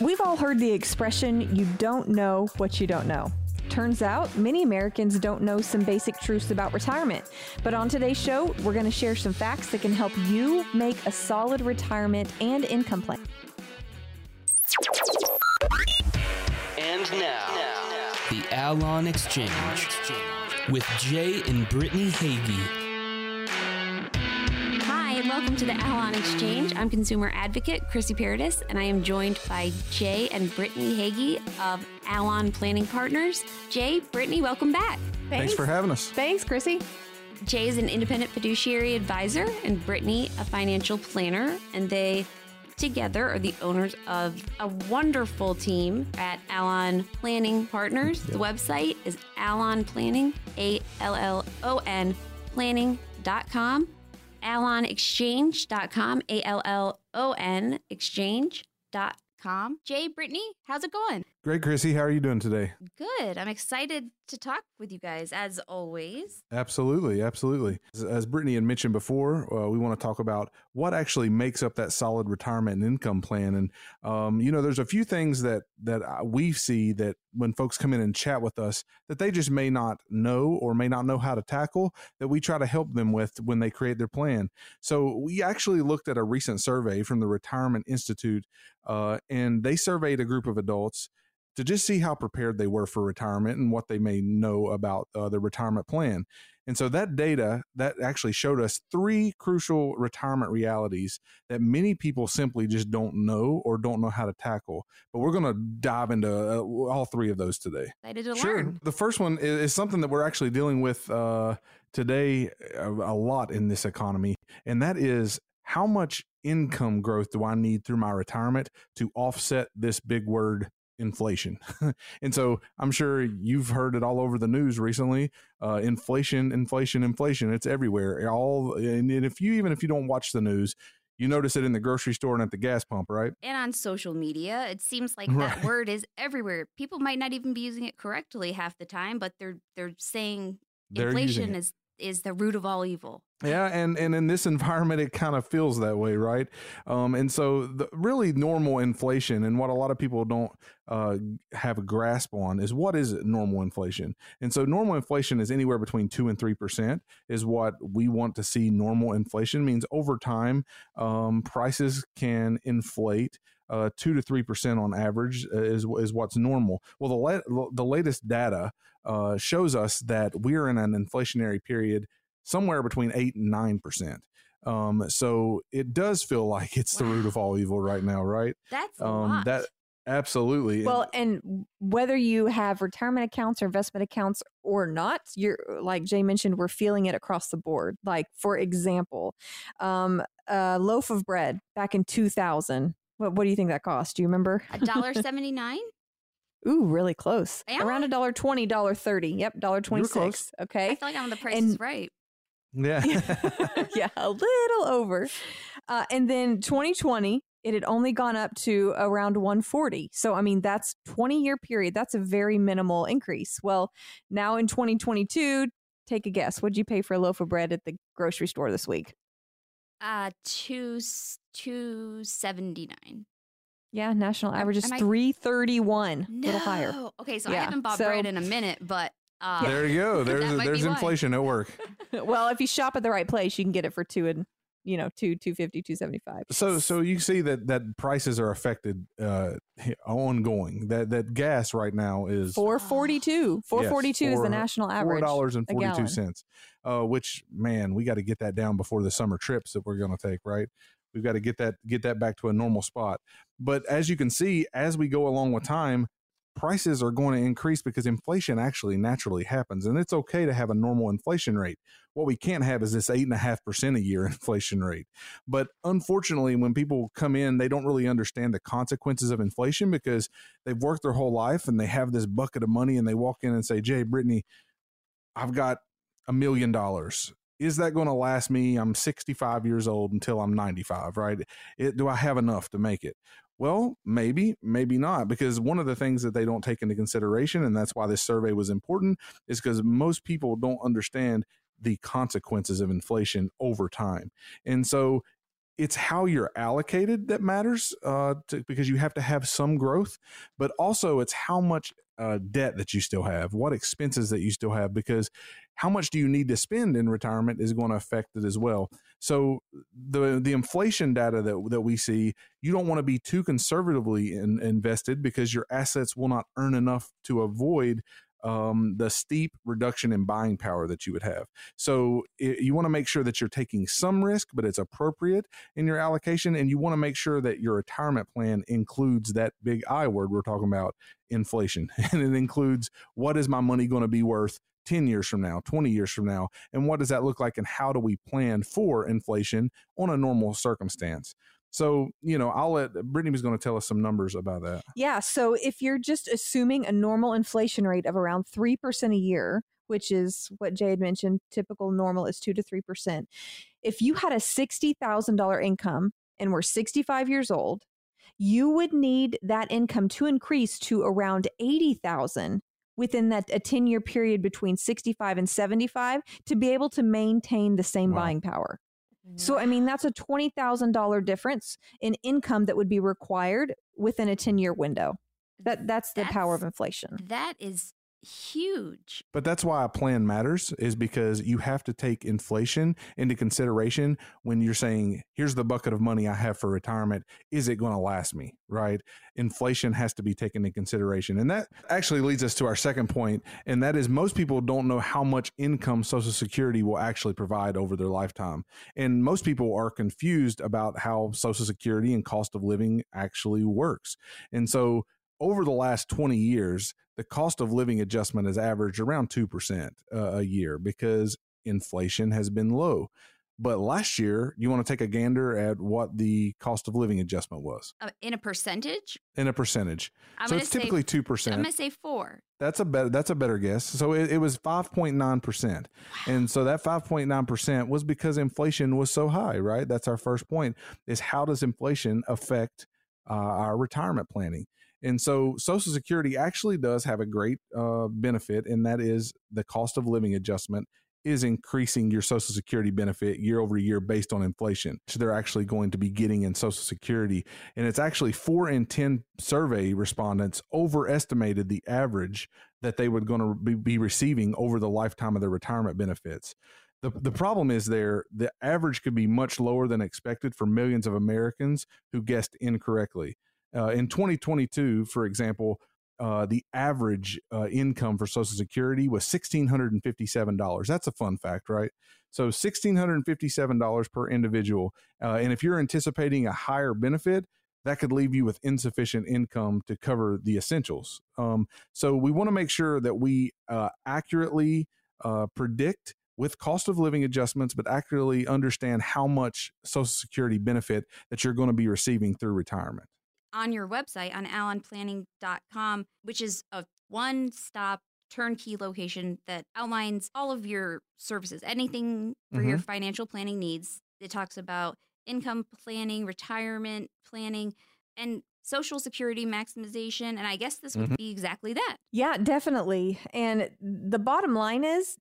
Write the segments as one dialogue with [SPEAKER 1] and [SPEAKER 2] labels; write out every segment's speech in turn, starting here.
[SPEAKER 1] We've all heard the expression, you don't know what you don't know. Turns out, many Americans don't know some basic truths about retirement. But on today's show, we're going to share some facts that can help you make a solid retirement and income plan.
[SPEAKER 2] And now, the Allon Exchange with Jay and Brittany Hagy.
[SPEAKER 3] Hi, and welcome to the Allon Exchange. I'm consumer advocate Chrissy Paradis, and I am joined by Jay and Brittany Hagy of Allon Planning Partners. Jay, Brittany, welcome back.
[SPEAKER 4] Thanks for having us.
[SPEAKER 1] Thanks, Chrissy.
[SPEAKER 3] Jay is an independent fiduciary advisor, and Brittany, a financial planner, and they together are the owners of a wonderful team at Allon Planning Partners. The website is Allon Planning, A L L O N planning.com, allonexchange.com, A L L O N exchange.com. Jay, Brittany, how's it going?
[SPEAKER 4] Great, Chrissy. How are you doing today?
[SPEAKER 3] Good. I'm excited to talk with you guys as always.
[SPEAKER 4] Absolutely, absolutely. As, as Brittany had mentioned before, uh, we want to talk about what actually makes up that solid retirement and income plan. And um, you know, there's a few things that that we see that when folks come in and chat with us that they just may not know or may not know how to tackle that we try to help them with when they create their plan. So we actually looked at a recent survey from the Retirement Institute, uh, and they surveyed a group of adults to just see how prepared they were for retirement and what they may know about uh, the retirement plan. And so that data that actually showed us three crucial retirement realities that many people simply just don't know or don't know how to tackle. But we're going to dive into uh, all three of those today.
[SPEAKER 3] Excited to
[SPEAKER 4] Sure.
[SPEAKER 3] learn.
[SPEAKER 4] The first one is, is something that we're actually dealing with uh, today a, a lot in this economy, and that is how much income growth do I need through my retirement to offset this big word inflation. and so I'm sure you've heard it all over the news recently. Uh, inflation, inflation, inflation. It's everywhere. All and if you even if you don't watch the news, you notice it in the grocery store and at the gas pump, right?
[SPEAKER 3] and on social media. It seems like
[SPEAKER 4] Right.
[SPEAKER 3] that word is everywhere. People might not even be using it correctly half the time, but they're they're saying
[SPEAKER 4] They're
[SPEAKER 3] inflation is is the root of all evil.
[SPEAKER 4] Yeah, and and in this environment, it kind of feels that way, right? Um, and so the really normal inflation, and what a lot of people don't uh, have a grasp on, is what is normal inflation. And so normal inflation is anywhere between two and three percent, is what we want to see. Normal inflation means over time, um, prices can inflate. Uh, two to three percent on average uh, is is what's normal. Well, the la- the latest data uh, shows us that we're in an inflationary period somewhere between eight and nine percent. Um, so it does feel like it's the root of all evil right now, right?
[SPEAKER 3] That's a
[SPEAKER 4] Um,
[SPEAKER 3] lot.
[SPEAKER 4] that absolutely.
[SPEAKER 1] Well, and whether you have retirement accounts or investment accounts or not, you're like Jay mentioned, we're feeling it across the board. Like, for example, um, a loaf of bread back in 2000. What, what do you think that cost? Do you remember?
[SPEAKER 3] a dollar seventy nine.
[SPEAKER 1] Ooh, really close.
[SPEAKER 3] Yeah?
[SPEAKER 1] Around a dollar twenty, dollar thirty. Yep, dollar twenty
[SPEAKER 4] close.
[SPEAKER 1] six.
[SPEAKER 3] I
[SPEAKER 1] Okay.
[SPEAKER 3] feel like I'm on the price
[SPEAKER 1] And-
[SPEAKER 3] is right.
[SPEAKER 4] Yeah.
[SPEAKER 1] yeah, a little over. Uh, and then 2020, it had only gone up to around 140. So, I mean, that's 20 year period. That's a very minimal increase. Well, now in 2022, take a guess. What'd you pay for a loaf of bread at the grocery store this week?
[SPEAKER 3] Uh two two seventy nine.
[SPEAKER 1] Yeah, national average is
[SPEAKER 3] am I-
[SPEAKER 1] 331. A
[SPEAKER 3] No.
[SPEAKER 1] little higher.
[SPEAKER 3] Okay, so I
[SPEAKER 1] Yeah,
[SPEAKER 3] haven't bought
[SPEAKER 1] so-
[SPEAKER 3] bread in a minute, but uh,
[SPEAKER 4] there you go. There's there's inflation at work.
[SPEAKER 1] well, if you shop at the right place, you can get it for two and, you know, two, 250, 275.
[SPEAKER 4] So so you see that that prices are affected uh, ongoing. That that gas right now is
[SPEAKER 1] 442. 442 is the
[SPEAKER 4] four-
[SPEAKER 1] national
[SPEAKER 4] four
[SPEAKER 1] average.
[SPEAKER 4] dollars forty two Uh, which man, we got to get that down before the summer trips that we're going to take. Right, we've got to get that get that back to a normal spot. But as you can see, as we go along with time, prices are going to increase because inflation actually naturally happens, and it's okay to have a normal inflation rate. What we can't have is this eight and a half percent a year inflation rate. But unfortunately, when people come in, they don't really understand the consequences of inflation because they've worked their whole life and they have this bucket of money and they walk in and say, Jay, Brittany, I've got a million dollars. Is that going to last me? I'm 65 years old until I'm 95, right? It, do I have enough to make it? Well, maybe, maybe not, because one of the things that they don't take into consideration, and that's why this survey was important, is because most people don't understand the consequences of inflation over time. And so it's how you're allocated that matters uh, to, because you have to have some growth, but also it's how much uh, debt that you still have, what expenses that you still have, because how much do you need to spend in retirement is going to affect it as well. So the the inflation data that that we see, you don't want to be too conservatively in, invested because your assets will not earn enough to avoid um, the steep reduction in buying power that you would have. So it, you want to make sure that you're taking some risk, but it's appropriate in your allocation, and you want to make sure that your retirement plan includes that big I word we're talking about, inflation, and it includes what is my money going to be worth 10 years from now, 20 years from now, and what does that look like, and how do we plan for inflation on a normal circumstance? So, you know, I'll let Brittany was going to tell us some numbers about that.
[SPEAKER 1] Yeah. So, if you're just assuming a normal inflation rate of around 3% a year, which is what Jay had mentioned, typical normal is 2 to 3%. If you had a $60,000 income and were 65 years old, you would need that income to increase to around 80,000 within that a 10 year period between 65 and 75 to be able to maintain the same wow. buying power. So, I mean, that's a $20,000 difference in income that would be required within a 10 year window. That, that's the that's, power of inflation.
[SPEAKER 3] That is huge.
[SPEAKER 4] But that's why a plan matters is because you have to take inflation into consideration when you're saying, here's the bucket of money I have for retirement. Is it going to last me? Right? Inflation has to be taken into consideration. And that actually leads us to our second point, and that is most people don't know how much income Social Security will actually provide over their lifetime. And most people are confused about how Social Security and cost of living actually works. And so over the last 20 years, the cost of living adjustment has averaged around 2% uh, a year because inflation has been low. But last year, you want to take a gander at what the cost of living adjustment was
[SPEAKER 3] uh, in a percentage.
[SPEAKER 4] In a percentage, I'm so it's typically two percent.
[SPEAKER 3] I'm going to say four.
[SPEAKER 4] That's a better. That's a better guess. So it, it was five point nine percent, and so that five point nine percent was because inflation was so high. Right. That's our first point. Is how does inflation affect uh, our retirement planning? And so Social Security actually does have a great uh, benefit, and that is the cost of living adjustment is increasing your Social Security benefit year over year based on inflation. So they're actually going to be getting in Social Security. And it's actually four in 10 survey respondents overestimated the average that they were going to be, be receiving over the lifetime of their retirement benefits. The, the problem is there, the average could be much lower than expected for millions of Americans who guessed incorrectly. Uh, in 2022, for example, uh, the average uh, income for Social Security was $1,657. That's a fun fact, right? So $1,657 per individual. Uh, and if you're anticipating a higher benefit, that could leave you with insufficient income to cover the essentials. Um, so we want to make sure that we uh, accurately uh, predict with cost of living adjustments, but accurately understand how much Social Security benefit that you're going to be receiving through retirement
[SPEAKER 3] on your website on allonplanning.com, which is a one stop turnkey location that outlines all of your services, anything for mm-hmm. your financial planning needs. It talks about income planning, retirement planning, and social security maximization. And I guess this would mm-hmm. be exactly that.
[SPEAKER 1] Yeah, definitely. And the bottom line is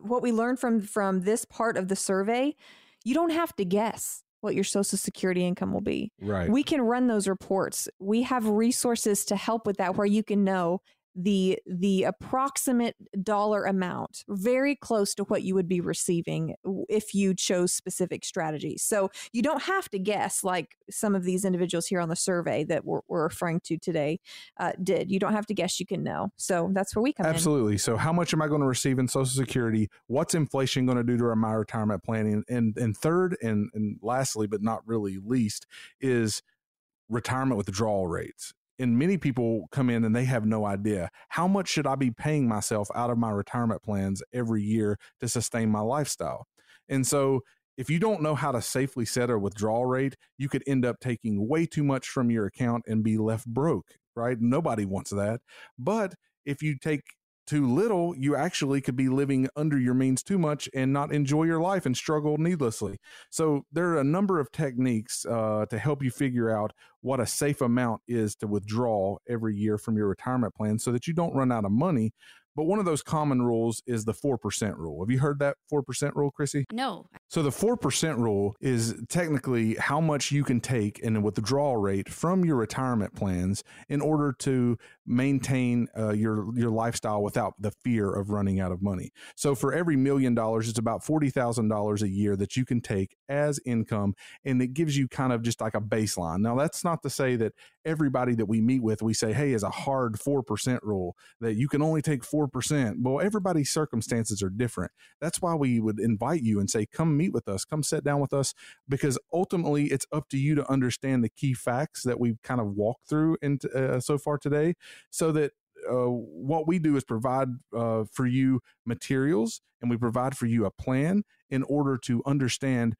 [SPEAKER 1] what we learned from from this part of the survey, you don't have to guess what your social security income will be.
[SPEAKER 4] Right.
[SPEAKER 1] We can run those reports. We have resources to help with that where you can know the the approximate dollar amount very close to what you would be receiving if you chose specific strategies. So you don't have to guess like some of these individuals here on the survey that we're, we're referring to today uh, did. You don't have to guess you can know. So that's where we come
[SPEAKER 4] absolutely.
[SPEAKER 1] In.
[SPEAKER 4] so how much am i going to receive in social security? What's inflation going to do to my retirement planning? And and third and and lastly but not really least is retirement withdrawal rates and many people come in and they have no idea how much should I be paying myself out of my retirement plans every year to sustain my lifestyle. And so if you don't know how to safely set a withdrawal rate, you could end up taking way too much from your account and be left broke, right? Nobody wants that. But if you take too little, you actually could be living under your means too much and not enjoy your life and struggle needlessly. So there are a number of techniques uh, to help you figure out what a safe amount is to withdraw every year from your retirement plan so that you don't run out of money but one of those common rules is the 4% rule. Have you heard that 4% rule, Chrissy?
[SPEAKER 3] No.
[SPEAKER 4] So the 4% rule is technically how much you can take in a withdrawal rate from your retirement plans in order to maintain uh, your your lifestyle without the fear of running out of money. So for every million dollars, it's about $40,000 a year that you can take as income and it gives you kind of just like a baseline. Now that's not to say that everybody that we meet with we say, "Hey, is a hard 4% rule that you can only take 4 4%. Well, everybody's circumstances are different. That's why we would invite you and say, come meet with us, come sit down with us, because ultimately it's up to you to understand the key facts that we've kind of walked through into, uh, so far today so that uh, what we do is provide uh, for you materials and we provide for you a plan in order to understand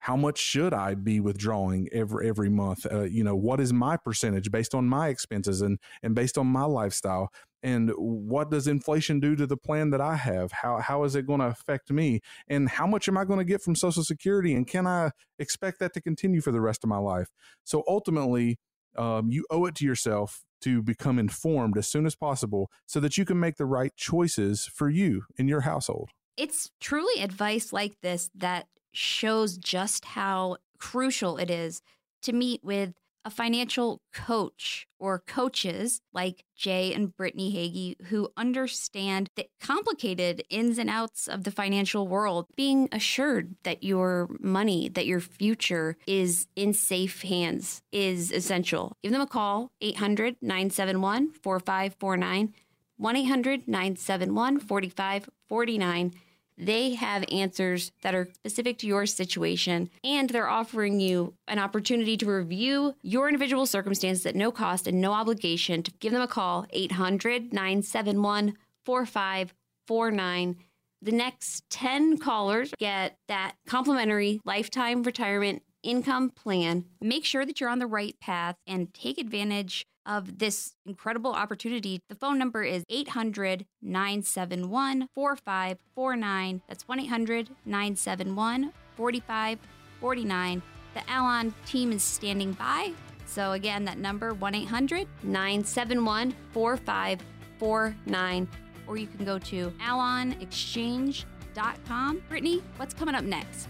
[SPEAKER 4] how much should I be withdrawing every every month? Uh, you know, what is my percentage based on my expenses and and based on my lifestyle? And what does inflation do to the plan that I have? How how is it going to affect me? And how much am I going to get from Social Security? And can I expect that to continue for the rest of my life? So ultimately, um, you owe it to yourself to become informed as soon as possible so that you can make the right choices for you in your household.
[SPEAKER 3] It's truly advice like this that shows just how crucial it is to meet with a financial coach or coaches like Jay and Brittany Hagy who understand the complicated ins and outs of the financial world, being assured that your money, that your future is in safe hands is essential. Give them a call, 800 971 4549, 1 800 971 4549 they have answers that are specific to your situation, and they're offering you an opportunity to review your individual circumstances at no cost and no obligation. To give them a call, 800 971 4549. The next 10 callers get that complimentary lifetime retirement income plan. Make sure that you're on the right path and take advantage of this incredible opportunity. The phone number is 800 971 4549. That's 1 800 971 4549. The Allon team is standing by. So, again, that number 1 800 971 4549. Or you can go to allonexchange.com. Brittany, what's coming up next?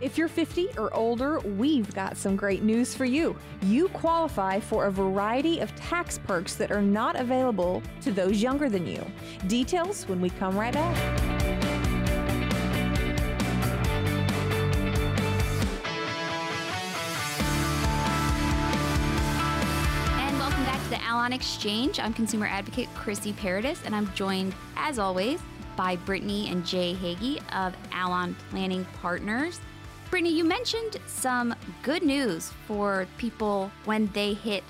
[SPEAKER 1] If you're 50 or older, we've got some great news for you. You qualify for a variety of tax perks that are not available to those younger than you. Details when we come right back.
[SPEAKER 3] And welcome back to the Allon Exchange. I'm consumer advocate Chrissy Paradis, and I'm joined, as always, by Brittany and Jay Hagy of Allon Planning Partners. Brittany, you mentioned some good news for people when they hit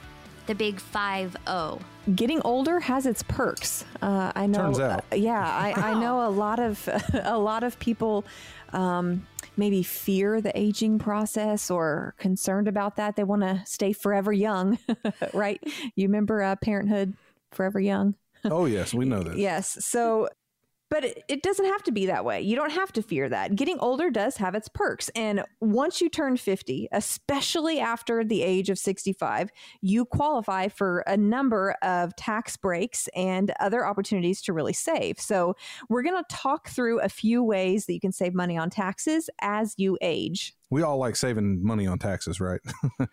[SPEAKER 3] the big 5 0.
[SPEAKER 1] Getting older has its perks. Uh, I know.
[SPEAKER 4] Turns out.
[SPEAKER 1] Uh, yeah, I, I, know a lot of a lot of people um, maybe fear the aging process or concerned about that. They want to stay forever young, right? You remember uh, Parenthood, Forever Young.
[SPEAKER 4] Oh yes, we know that.
[SPEAKER 1] yes. So but it, it, doesn't have to be that way. You don't have to fear that. Getting older does have its perks. And once you turn 50, especially after the age of 65, you qualify for a number of tax breaks and other opportunities to really save. So, we're going to talk through a few ways that you can save money on taxes as you age
[SPEAKER 4] we all like saving money on taxes, right? yeah,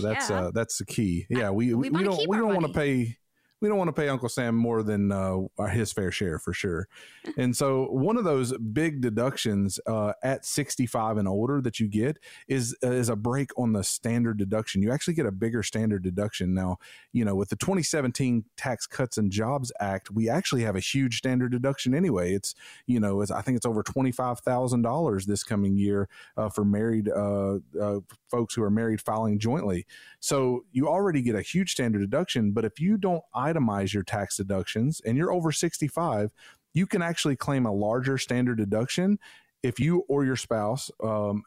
[SPEAKER 4] that's yeah. uh, that's the key. Yeah, we we, we don't we don't want to pay we don't want to pay Uncle Sam more than uh, his fair share for sure. and so one of those big deductions uh, at 65 and older that you get is uh, is a break on the standard deduction. You actually get a bigger standard deduction now. You know, with the 2017 Tax Cuts and Jobs Act, we actually have a huge standard deduction anyway. It's you know, it's, I think it's over twenty five thousand dollars this coming year uh, for married uh, uh, folks who are married filing jointly. So you already get a huge standard deduction, but if you don't itemize your tax deductions and you're over 65, you can actually claim a larger standard deduction if you or your spouse um,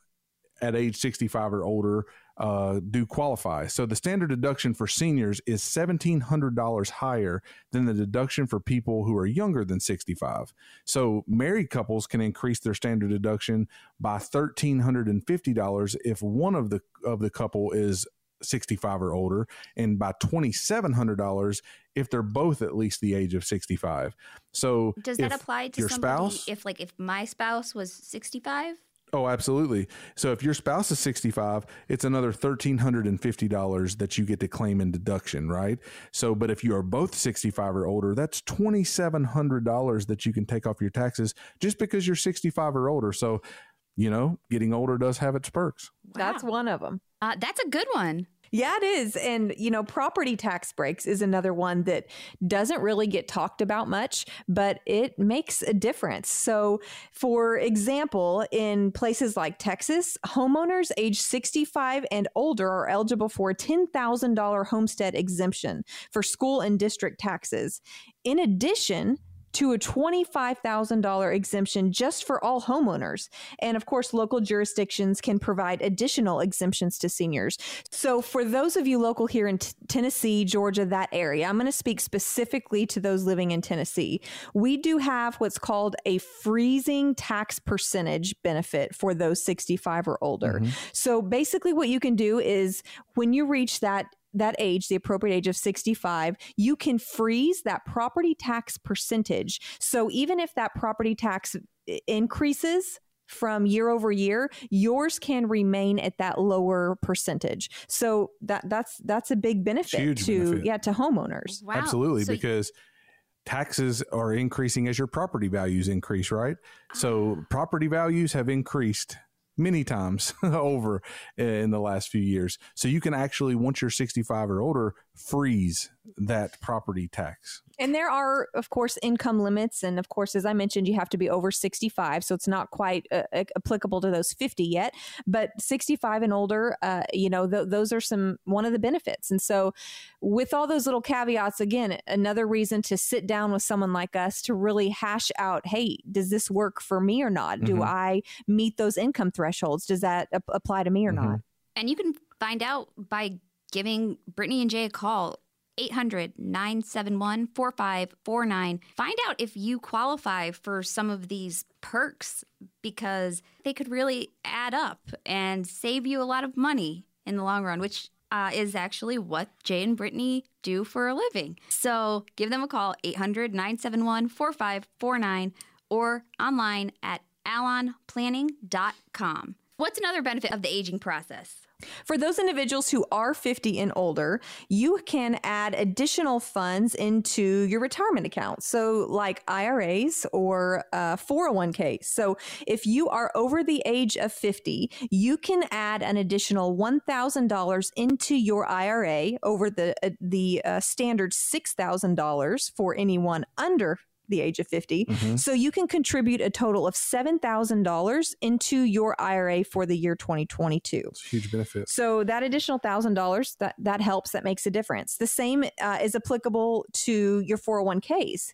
[SPEAKER 4] at age 65 or older uh, do qualify. So the standard deduction for seniors is $1,700 higher than the deduction for people who are younger than 65. So married couples can increase their standard deduction by $1,350 if one of the of the couple is 65 or older, and by $2,700 if they're both at least the age of 65. So
[SPEAKER 3] does that apply to
[SPEAKER 4] your
[SPEAKER 3] somebody
[SPEAKER 4] spouse?
[SPEAKER 3] if like if my spouse was 65?
[SPEAKER 4] Oh, absolutely. So if your spouse is 65, it's another $1,350 that you get to claim in deduction, right? So, but if you are both 65 or older, that's $2,700 that you can take off your taxes just because you're 65 or older. So, you know, getting older does have its perks.
[SPEAKER 1] That's one of them.
[SPEAKER 3] Uh, that's a good one.
[SPEAKER 1] Yeah, it is. And, you know, property tax breaks is another one that doesn't really get talked about much, but it makes a difference. So, for example, in places like Texas, homeowners age 65 and older are eligible for a $10,000 homestead exemption for school and district taxes. In addition, to a $25,000 exemption just for all homeowners. And of course, local jurisdictions can provide additional exemptions to seniors. So, for those of you local here in t- Tennessee, Georgia, that area, I'm going to speak specifically to those living in Tennessee. We do have what's called a freezing tax percentage benefit for those 65 or older. Mm-hmm. So, basically, what you can do is when you reach that that age, the appropriate age of 65, you can freeze that property tax percentage. So even if that property tax increases from year over year, yours can remain at that lower percentage. So that that's that's a big benefit
[SPEAKER 4] Huge
[SPEAKER 1] to
[SPEAKER 4] benefit.
[SPEAKER 1] yeah to homeowners.
[SPEAKER 3] Wow.
[SPEAKER 4] Absolutely,
[SPEAKER 3] So-
[SPEAKER 4] because taxes are increasing as your property values increase, right? So ah. property values have increased many times over in the last few years. So you can actually, once you're 65 or older, freeze that property tax.
[SPEAKER 1] And there are, of course, income limits. And of course, as I mentioned, you have to be over 65. So it's not quite uh, applicable to those 50 yet. But 65 and older, uh, you know, th- those are some one of the benefits. And so, with all those little caveats, again, another reason to sit down with someone like us to really hash out hey, does this work for me or not? Do
[SPEAKER 4] Mhm.
[SPEAKER 1] I meet those income thresholds? Does that ap- apply to me or
[SPEAKER 4] Mhm.
[SPEAKER 1] not?
[SPEAKER 3] And you can find out by giving Brittany and Jay a call. 800 971 4549. Find out if you qualify for some of these perks because they could really add up and save you a lot of money in the long run, which uh, is actually what Jay and Brittany do for a living. So give them a call, 800 971 4549, or online at allonplanning.com. What's another benefit of the aging process?
[SPEAKER 1] For those individuals who are 50 and older, you can add additional funds into your retirement account. So, like IRAs or uh, 401ks. So, if you are over the age of 50, you can add an additional $1,000 into your IRA over the, uh, the uh, standard $6,000 for anyone under the age of 50.
[SPEAKER 4] Mhm.
[SPEAKER 1] So you can contribute a total of $7,000 into your IRA for the year 2022.
[SPEAKER 4] It's a huge benefit.
[SPEAKER 1] So that additional thousand dollars that that helps. That makes a difference. The same uh, is applicable to your 401ks.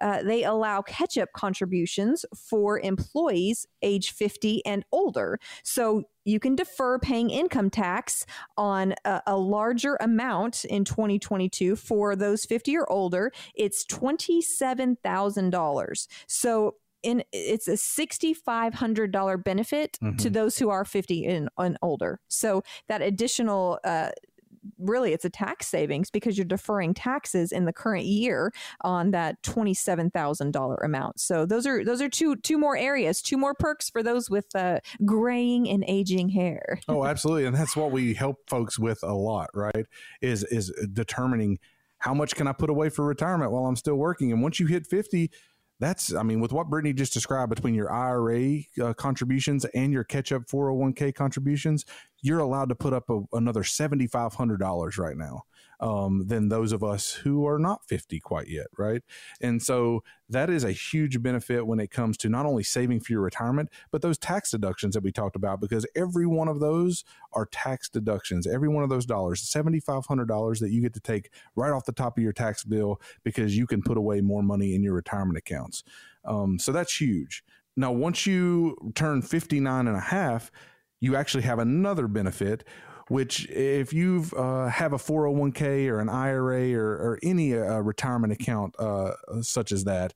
[SPEAKER 1] Uh, they allow catch up contributions for employees age 50 and older. So you can defer paying income tax on a, a larger amount in 2022 for those 50 or older. It's $27,000. So in, it's a $6,500 benefit to
[SPEAKER 4] Mhm.
[SPEAKER 1] those who are 50 and, and older. So that additional, uh, really, it's a tax savings because you're deferring taxes in the current year on that twenty-seven thousand dollar amount. So those are those are two two more areas, two more perks for those with uh, graying and aging hair.
[SPEAKER 4] Oh, absolutely, and that's what we help folks with a lot, right? Is is determining how much can I put away for retirement while I'm still working, and once you hit fifty. That's, I mean, with what Brittany just described between your IRA uh, contributions and your catch up 401k contributions, you're allowed to put up a, another $7,500 right now um, than those of us who are not 50 quite yet, right? And so that is a huge benefit when it comes to not only saving for your retirement, but those tax deductions that we talked about, because every one of those are tax deductions. Every one of those dollars, $7,500 that you get to take right off the top of your tax bill because you can put away more money in your retirement accounts. Um, so that's huge. Now, once you turn 59 and a half, you actually have another benefit, which if you uh, have a 401k or an IRA or, or any uh, retirement account uh, such as that,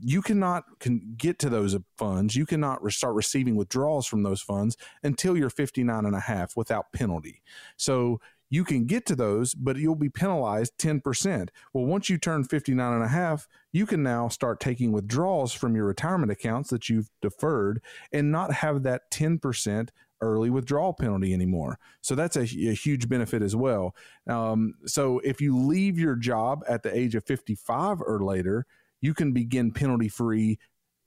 [SPEAKER 4] you cannot can get to those funds. You cannot re- start receiving withdrawals from those funds until you're 59 and a half without penalty. So you can get to those, but you'll be penalized 10%. Well, once you turn 59 and a half, you can now start taking withdrawals from your retirement accounts that you've deferred and not have that 10% early withdrawal penalty anymore. So that's a, a huge benefit as well. Um, so if you leave your job at the age of 55 or later, you can begin penalty free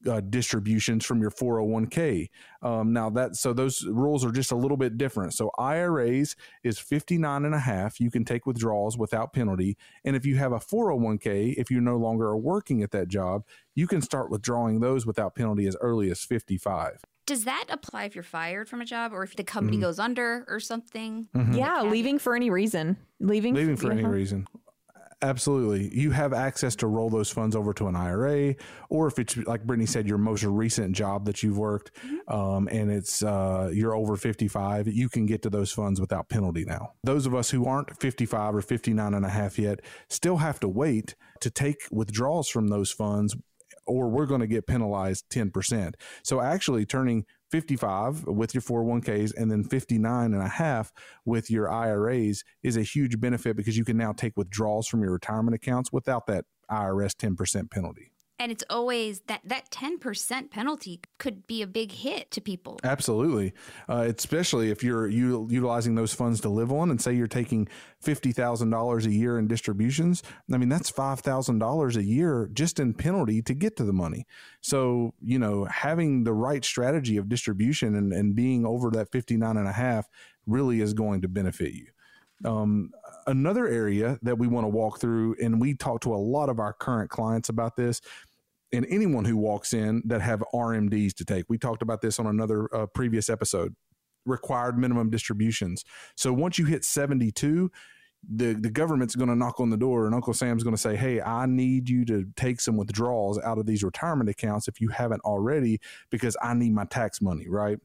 [SPEAKER 4] uh, distributions from your 401k. Um, now that so those rules are just a little bit different. So IRAs is 59 and a half. You can take withdrawals without penalty. And if you have a 401k, if you no longer are working at that job, you can start withdrawing those without penalty as early as 55.
[SPEAKER 3] Does that apply if you're fired from a job or if the company
[SPEAKER 4] Mm-hmm.
[SPEAKER 3] goes under or something?
[SPEAKER 1] Yeah, leaving for any reason. Leaving,
[SPEAKER 4] Leaving for any
[SPEAKER 1] yeah.
[SPEAKER 4] reason. Absolutely. You have access to roll those funds over to an IRA, or if it's like Brittany said, your most recent job that you've worked, um, and it's uh, you're over 55, you can get to those funds without penalty now. Those of us who aren't 55 or 59 and a half yet still have to wait to take withdrawals from those funds, or we're going to get penalized 10%. So actually turning 55 with your 401ks and then 59 and a half with your IRAs is a huge benefit because you can now take withdrawals from your retirement accounts without that IRS 10% penalty.
[SPEAKER 3] And it's always that that 10% penalty could be a big hit to people.
[SPEAKER 4] Absolutely, uh, especially if you're u- utilizing those funds to live on, and say you're taking fifty thousand dollars a year in distributions. I mean, that's five thousand dollars a year just in penalty to get to the money. So you know, having the right strategy of distribution and, and being over that fifty nine and a half really is going to benefit you. Um, another area that we want to walk through, and we talk to a lot of our current clients about this, and anyone who walks in that have RMDs to take. We talked about this on another uh, previous episode. Required minimum distributions. So once you hit 72, the, the government's going to knock on the door and Uncle Sam's going to say, Hey, I need you to take some withdrawals out of these retirement accounts if you haven't already, because I need my tax money, right?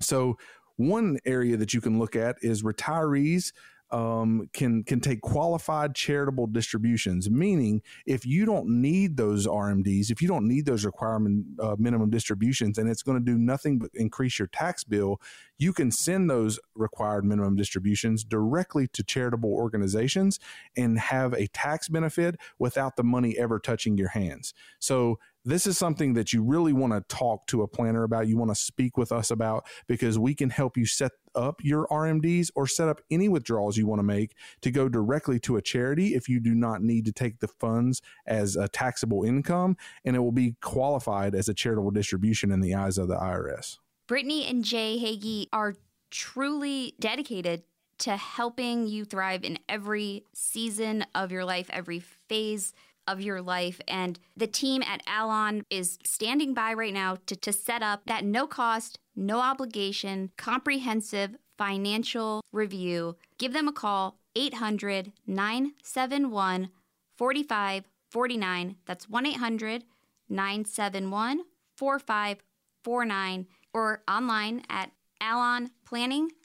[SPEAKER 4] So one area that you can look at is retirees um, can can take qualified charitable distributions. Meaning, if you don't need those RMDs, if you don't need those requirement uh, minimum distributions, and it's going to do nothing but increase your tax bill, you can send those required minimum distributions directly to charitable organizations and have a tax benefit without the money ever touching your hands. So this is something that you really want to talk to a planner about. You want to speak with us about because we can help you set up your RMDs or set up any withdrawals you want to make to go directly to a charity if you do not need to take the funds as a taxable income and it will be qualified as a charitable distribution in the eyes of the IRS.
[SPEAKER 3] Brittany and Jay Hagy are truly dedicated to helping you thrive in every season of your life, every phase of your life. And the team at Allon is standing by right now to, to set up that no cost, no obligation, comprehensive financial review. Give them a call, 800 971 4549. That's 1 800 971 4549 or online at allonplanning.com.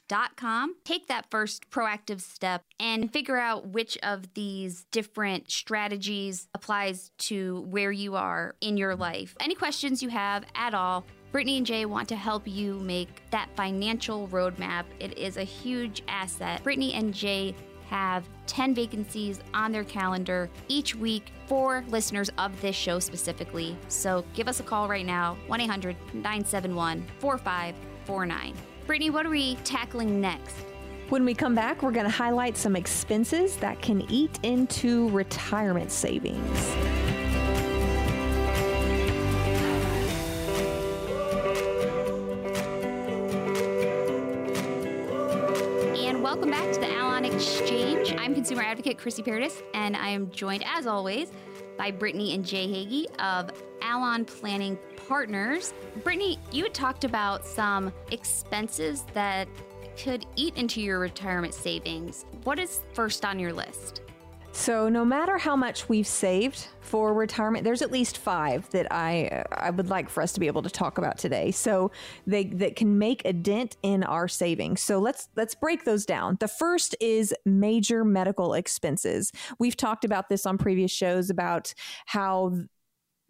[SPEAKER 3] Take that first proactive step and figure out which of these different strategies applies to where you are in your life. Any questions you have at all, Brittany and Jay want to help you make that financial roadmap. It is a huge asset. Brittany and Jay have 10 vacancies on their calendar each week for listeners of this show specifically. So give us a call right now 1 800 971 4549. Brittany, what are we tackling next?
[SPEAKER 1] When we come back, we're going to highlight some expenses that can eat into retirement savings.
[SPEAKER 3] And welcome back to the Allon Exchange. I'm consumer advocate Chrissy Paradis, and I am joined, as always, by Brittany and Jay Hagy of Allon Planning Partners. Brittany, you had talked about some expenses that could eat into your retirement savings. What is first on your list?
[SPEAKER 1] So, no matter how much we've saved for retirement, there's at least five that I I would like for us to be able to talk about today. So they that can make a dent in our savings. So let's let's break those down. The first is major medical expenses. We've talked about this on previous shows about how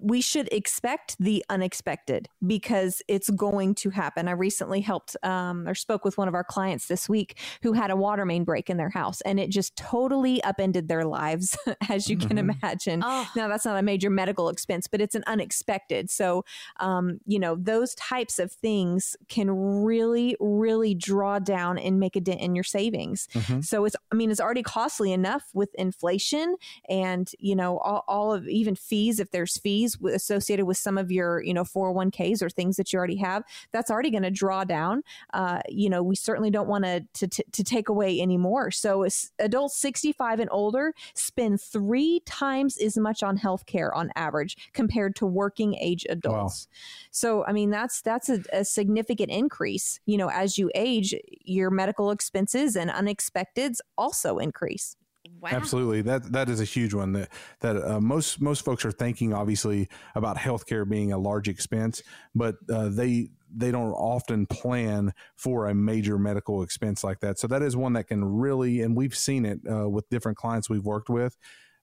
[SPEAKER 1] we should expect the unexpected because it's going to happen. I recently helped um, or spoke with one of our clients this week who had a water main break in their house and it just totally upended their lives, as you can mm-hmm. imagine. Oh. Now, that's not a major medical expense, but it's an unexpected. So, um, you know, those types of things can really, really draw down and make a dent in your savings. Mm-hmm. So, it's, I mean, it's already costly enough with inflation and, you know, all, all of even fees, if there's fees associated with some of your, you know, 401ks or things that you already have, that's already going to draw down. Uh, you know, we certainly don't want to, to, to take away anymore. So adults 65 and older spend three times as much on healthcare on average compared to working age adults. Wow. So, I mean, that's, that's a, a significant increase. You know, as you age, your medical expenses and unexpecteds also increase.
[SPEAKER 4] Wow. Absolutely, that that is a huge one. That that uh, most most folks are thinking obviously about healthcare being a large expense, but uh, they they don't often plan for a major medical expense like that. So that is one that can really, and we've seen it uh, with different clients we've worked with.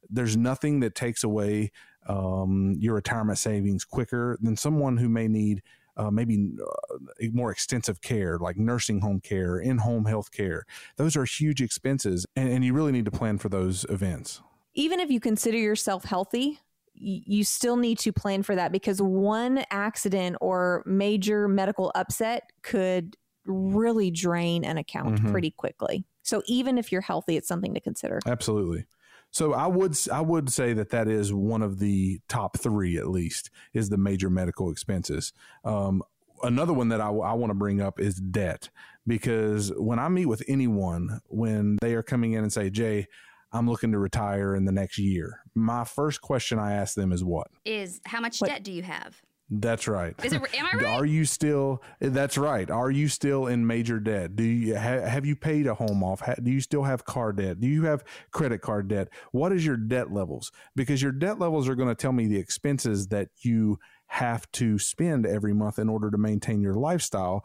[SPEAKER 4] There's nothing that takes away um, your retirement savings quicker than someone who may need uh, maybe uh, more extensive care like nursing home care, in home health care. Those are huge expenses, and, and you really need to plan for those events.
[SPEAKER 1] Even if you consider yourself healthy, you still need to plan for that because one accident or major medical upset could really drain an account mm-hmm. pretty quickly. So even if you're healthy, it's something to consider.
[SPEAKER 4] Absolutely. So I would I would say that that is one of the top three at least is the major medical expenses. Um, another one that I, I want to bring up is debt because when I meet with anyone when they are coming in and say Jay I'm looking to retire in the next year. My first question I ask them is what?
[SPEAKER 3] Is how much what? debt do you have?
[SPEAKER 4] That's right.
[SPEAKER 3] Is it, am I right?
[SPEAKER 4] Are you still? That's right. Are you still in major debt? Do you ha, have you paid a home off? Ha, do you still have car debt? Do you have credit card debt? What is your debt levels? Because your debt levels are going to tell me the expenses that you have to spend every month in order to maintain your lifestyle.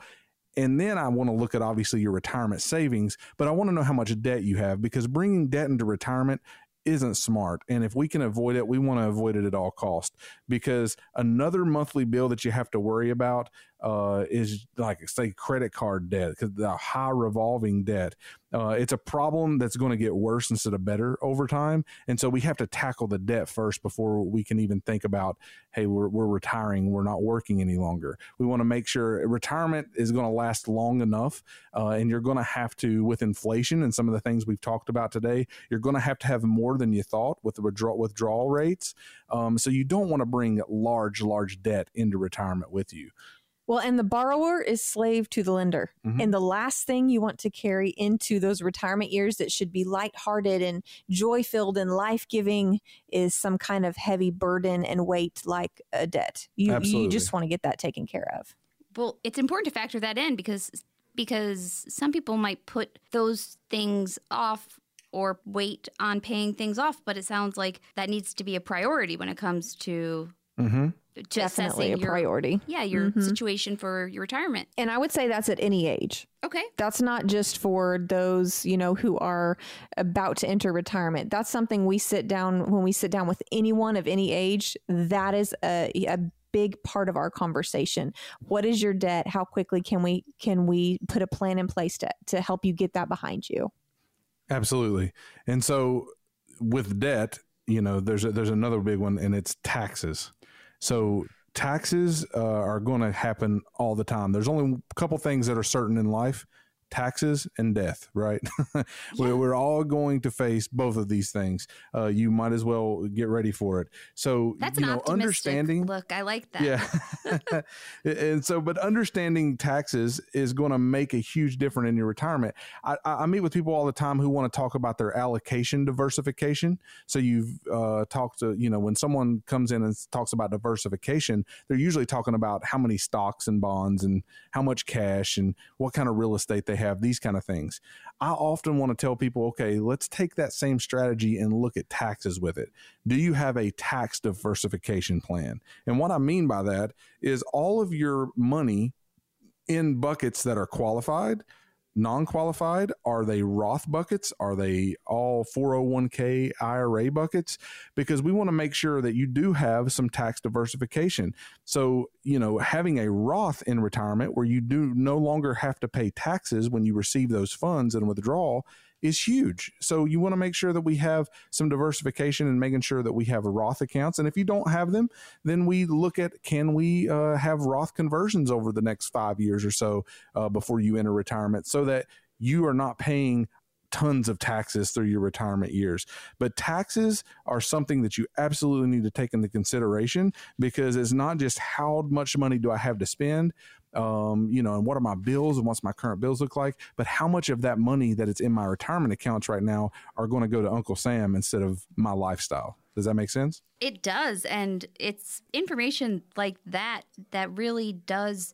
[SPEAKER 4] And then I want to look at obviously your retirement savings, but I want to know how much debt you have because bringing debt into retirement isn't smart. And if we can avoid it, we want to avoid it at all cost because another monthly bill that you have to worry about uh, is like say credit card debt because the high revolving debt. Uh, it's a problem that's going to get worse instead of better over time, and so we have to tackle the debt first before we can even think about, hey, we're, we're retiring, we're not working any longer. We want to make sure retirement is going to last long enough, uh, and you're going to have to, with inflation and some of the things we've talked about today, you're going to have to have more than you thought with the withdrawal withdrawal rates. Um, so you don't want to bring large, large debt into retirement with you.
[SPEAKER 1] Well, and the borrower is slave to the lender. Mm-hmm. And the last thing you want to carry into those retirement years that should be lighthearted and joy filled and life giving is some kind of heavy burden and weight like a debt. You, you just want to get that taken care of.
[SPEAKER 3] Well, it's important to factor that in because because some people might put those things off or wait on paying things off, but it sounds like that needs to be a priority when it comes to mm-hmm
[SPEAKER 1] definitely a
[SPEAKER 3] your,
[SPEAKER 1] priority.
[SPEAKER 3] Yeah, your mm-hmm. situation for your retirement.
[SPEAKER 1] And I would say that's at any age.
[SPEAKER 3] Okay.
[SPEAKER 1] That's not just for those, you know, who are about to enter retirement. That's something we sit down when we sit down with anyone of any age, that is a, a big part of our conversation. What is your debt? How quickly can we can we put a plan in place to to help you get that behind you?
[SPEAKER 4] Absolutely. And so with debt, you know, there's a, there's another big one and it's taxes. So taxes uh, are going to happen all the time. There's only a couple things that are certain in life taxes and death, right? yeah. we're, all going to face both of these things. Uh, you might as well get ready for it. So,
[SPEAKER 3] That's
[SPEAKER 4] you
[SPEAKER 3] know,
[SPEAKER 4] understanding
[SPEAKER 3] look, I like that.
[SPEAKER 4] Yeah. and so, but understanding taxes is going to make a huge difference in your retirement. I, I, meet with people all the time who want to talk about their allocation diversification. So you've uh, talked to, you know, when someone comes in and talks about diversification, they're usually talking about how many stocks and bonds and how much cash and what kind of real estate they have have, these kind of things. I often want to tell people, okay, let's take that same strategy and look at taxes with it. Do you have a tax diversification plan? And what I mean by that is all of your money in buckets that are qualified non qualified? Are they Roth buckets? Are they all 401k IRA buckets? Because we want to make sure that you do have some tax diversification. So, you know, having a Roth in retirement where you do no longer have to pay taxes when you receive those funds and withdraw is huge. So you want to make sure that we have some diversification and making sure that we have Roth accounts. And if you don't have them, then we look at can we uh, have Roth conversions over the next five years or so uh, before you enter retirement, so that you are not paying tons of taxes through your retirement years. But taxes are something that you absolutely need to take into consideration because it's not just how much money do I have to spend, um, you know, and what are my bills and what's my current bills look like, but how much of that money that it's in my retirement accounts right now are going to go to Uncle Sam instead of my lifestyle. Does that make sense?
[SPEAKER 3] It does. And it's information like that that really does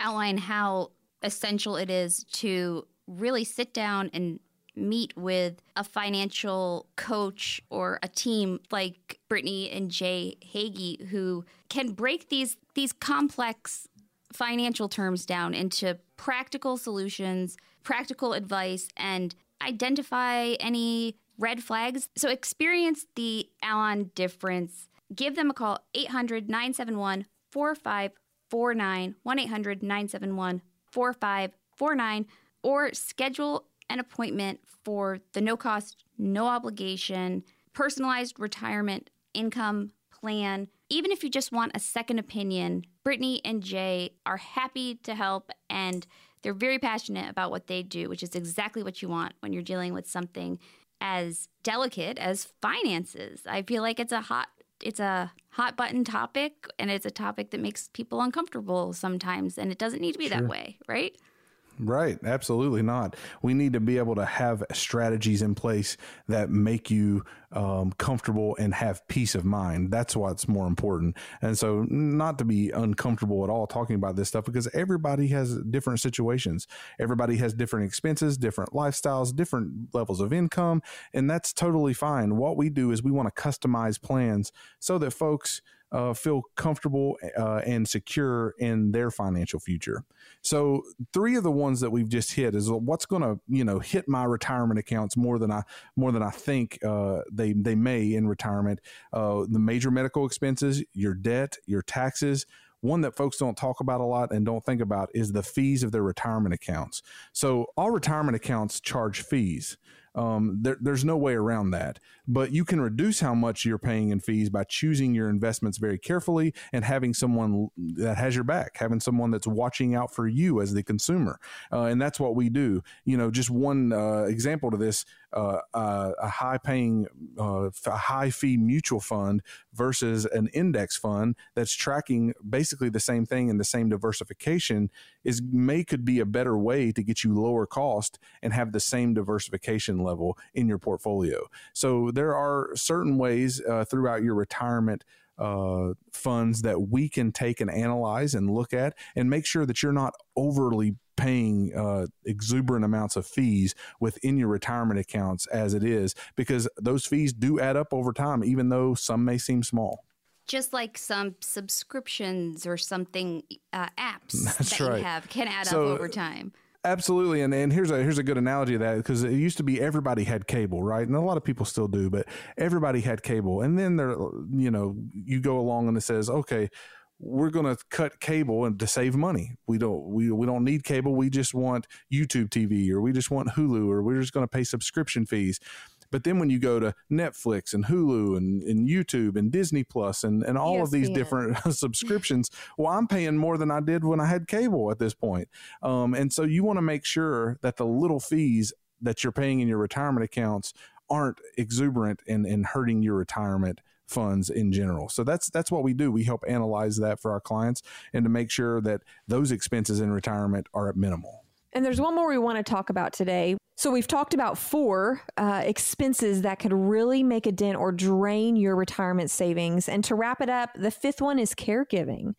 [SPEAKER 3] outline how essential it is to really sit down and meet with a financial coach or a team like Brittany and Jay Hagy who can break these these complex financial terms down into practical solutions, practical advice, and identify any red flags. So experience the Allon difference. Give them a call 800 971 4549 1 800 971 4549 or schedule an appointment for the no cost, no obligation, personalized retirement income plan. Even if you just want a second opinion, Brittany and Jay are happy to help and they're very passionate about what they do, which is exactly what you want when you're dealing with something as delicate as finances. I feel like it's a hot it's a hot button topic and it's a topic that makes people uncomfortable sometimes and it doesn't need to be sure. that way, right?
[SPEAKER 4] Right. Absolutely not. We need to be able to have strategies in place that make you um, comfortable and have peace of mind. That's what's more important. And so, not to be uncomfortable at all talking about this stuff because everybody has different situations. Everybody has different expenses, different lifestyles, different levels of income. And that's totally fine. What we do is we want to customize plans so that folks uh, feel comfortable uh, and secure in their financial future. So, three of the ones that we've just hit is what's going to you know hit my retirement accounts more than I more than I think uh, they they may in retirement. Uh, the major medical expenses, your debt, your taxes. One that folks don't talk about a lot and don't think about is the fees of their retirement accounts. So, all retirement accounts charge fees. Um, there, there's no way around that. But you can reduce how much you're paying in fees by choosing your investments very carefully and having someone that has your back, having someone that's watching out for you as the consumer. Uh, and that's what we do. You know, just one uh, example to this uh, a high paying, uh, high fee mutual fund versus an index fund that's tracking basically the same thing and the same diversification is may could be a better way to get you lower cost and have the same diversification level in your portfolio. So there are certain ways uh, throughout your retirement uh, funds that we can take and analyze and look at and make sure that you're not overly paying uh, exuberant amounts of fees within your retirement accounts as it is, because those fees do add up over time, even though some may seem small.
[SPEAKER 3] Just like some subscriptions or something, uh, apps That's that right. you have can add so, up over time.
[SPEAKER 4] Absolutely, and and here's a here's a good analogy of that because it used to be everybody had cable, right? And a lot of people still do, but everybody had cable. And then there, you know, you go along and it says, okay, we're going to cut cable and to save money. We don't we we don't need cable. We just want YouTube TV or we just want Hulu or we're just going to pay subscription fees. But then when you go to Netflix and Hulu and, and YouTube and Disney Plus and, and all ESPN. of these different subscriptions, well, I'm paying more than I did when I had cable at this point. Um, and so you want to make sure that the little fees that you're paying in your retirement accounts aren't exuberant and, and hurting your retirement funds in general. So that's that's what we do. We help analyze that for our clients and to make sure that those expenses in retirement are at minimal.
[SPEAKER 1] And there's one more we want to talk about today. So we've talked about four uh, expenses that could really make a dent or drain your retirement savings. And to wrap it up, the fifth one is caregiving.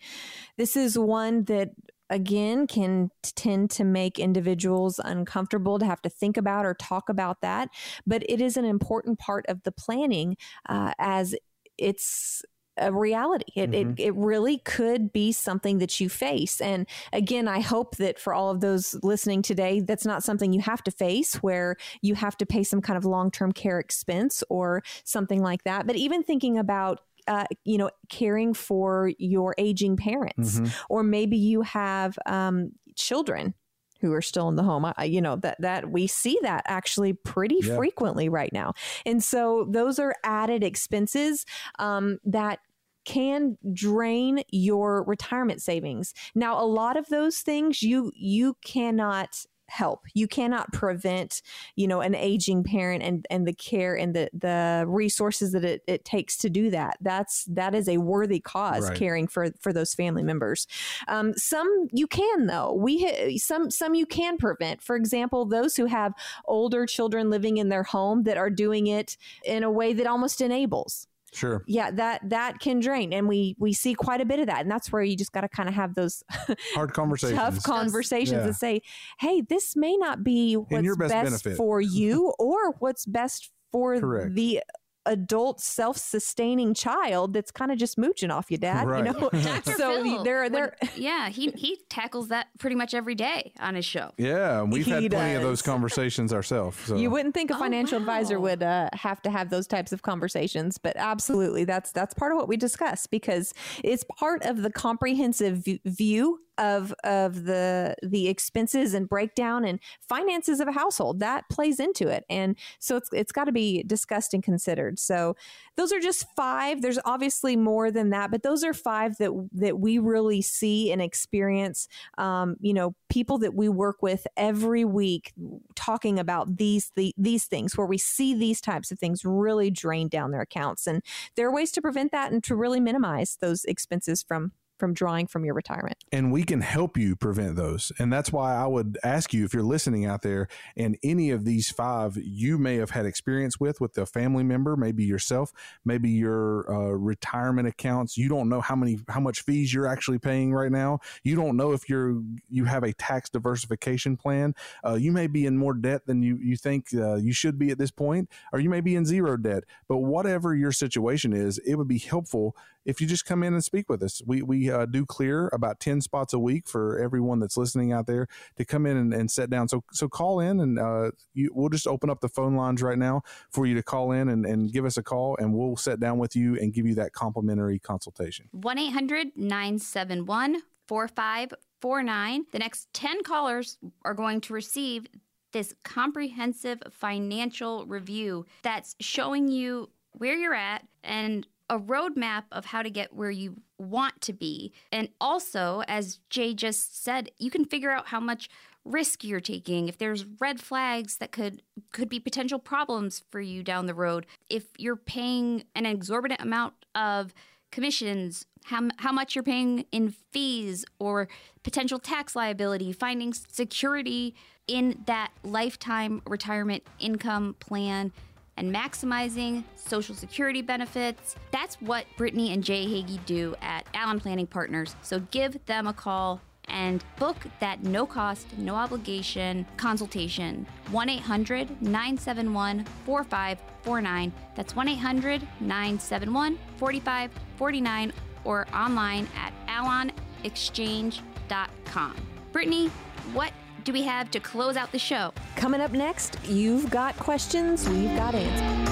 [SPEAKER 1] This is one that again can tend to make individuals uncomfortable to have to think about or talk about that but it is an important part of the planning uh, as it's a reality. It,
[SPEAKER 4] Mhm.
[SPEAKER 1] it it really could be something that you face. And again, I hope that for all of those listening today, that's not something you have to face where you have to pay some kind of long term care expense or something like that. But even thinking about uh, you know, caring for your aging parents,
[SPEAKER 4] Mhm.
[SPEAKER 1] or maybe you have um, children who are still in the home. I, you know that that we see that actually pretty
[SPEAKER 4] Yeah.
[SPEAKER 1] frequently right now, and so those are added expenses um, that can drain your retirement savings. Now, a lot of those things you you cannot help. You cannot prevent, you know, an aging parent and and the care and the the resources that it, it takes to do that. That's that is a worthy cause
[SPEAKER 4] Right.
[SPEAKER 1] caring for for those family members. Um, some you can though. We ha- some some you can prevent. For example, those who have older children living in their home that are doing it in a way that almost enables
[SPEAKER 4] Sure.
[SPEAKER 1] yeah that that can drain and we we see quite a bit of that and that's where you just got to kind of have those
[SPEAKER 4] Hard conversations.
[SPEAKER 1] tough conversations
[SPEAKER 4] Yeah.
[SPEAKER 1] and say hey this may not be what's
[SPEAKER 4] your best
[SPEAKER 1] best, for you or what's best for
[SPEAKER 4] Correct.
[SPEAKER 1] the adult self-sustaining child that's kind of just mooching off you dad
[SPEAKER 4] Right.
[SPEAKER 1] you know
[SPEAKER 3] Dr.
[SPEAKER 1] so
[SPEAKER 3] Phil,
[SPEAKER 1] there
[SPEAKER 3] when-
[SPEAKER 1] there
[SPEAKER 3] yeah, he he tackles that pretty much every day on his show.
[SPEAKER 4] Yeah, we've
[SPEAKER 1] He
[SPEAKER 4] had plenty of those conversations ourselves. So.
[SPEAKER 1] You wouldn't think a
[SPEAKER 3] Oh,
[SPEAKER 1] financial advisor would uh, have to have those types of conversations, but absolutely, that's that's part of what we discuss because it's part of the comprehensive view of of the the expenses and breakdown and finances of a household that plays into it, and so it's it's got to be discussed and considered. So those are just five. There's obviously more than that, but those are five that that we really see and experience. Um, you know, people that we work with every week talking about these the, these things where we see these types of things really drain down their accounts, and there are ways to prevent that and to really minimize those expenses from from drawing from your retirement.
[SPEAKER 4] and we can help you prevent those. And that's why I would ask you if you're listening out there and any of these five you may have had experience with with a family member, maybe yourself, maybe your uh, retirement accounts. You don't know how many how much fees you're actually paying right now. You don't know if you're you have a tax diversification plan. Uh, you may be in more debt than you you think uh, you should be at this point, or you may be in zero debt. But whatever your situation is, it would be helpful if you just come in and speak with us. We we uh, do clear about ten spots a week for everyone that's listening out there to come in and, and sit down. So so call in and uh, you, we'll just open up the phone lines right now for you to call in and, and give us a call, and we'll sit down with you and give you that complimentary consultation.
[SPEAKER 3] 1 800 971 4549. The next 10 callers are going to receive this comprehensive financial review that's showing you where you're at and a roadmap of how to get where you want to be. And also, as Jay just said, you can figure out how much risk you're taking if there's red flags that could could be potential problems for you down the road if you're paying an exorbitant amount of commissions, how, how much you're paying in fees or potential tax liability, finding security in that lifetime retirement income plan, and maximizing Social Security benefits. That's what Brittany and Jay Hagy do at Allon Planning Partners. So give them a call and book that no cost, no obligation consultation. 1 800 971 4549. That's 1 800 971 4549 or online at allonexchange.com. Brittany, what do we have to close out the show?
[SPEAKER 1] Coming up next, you've got questions, we've got answers.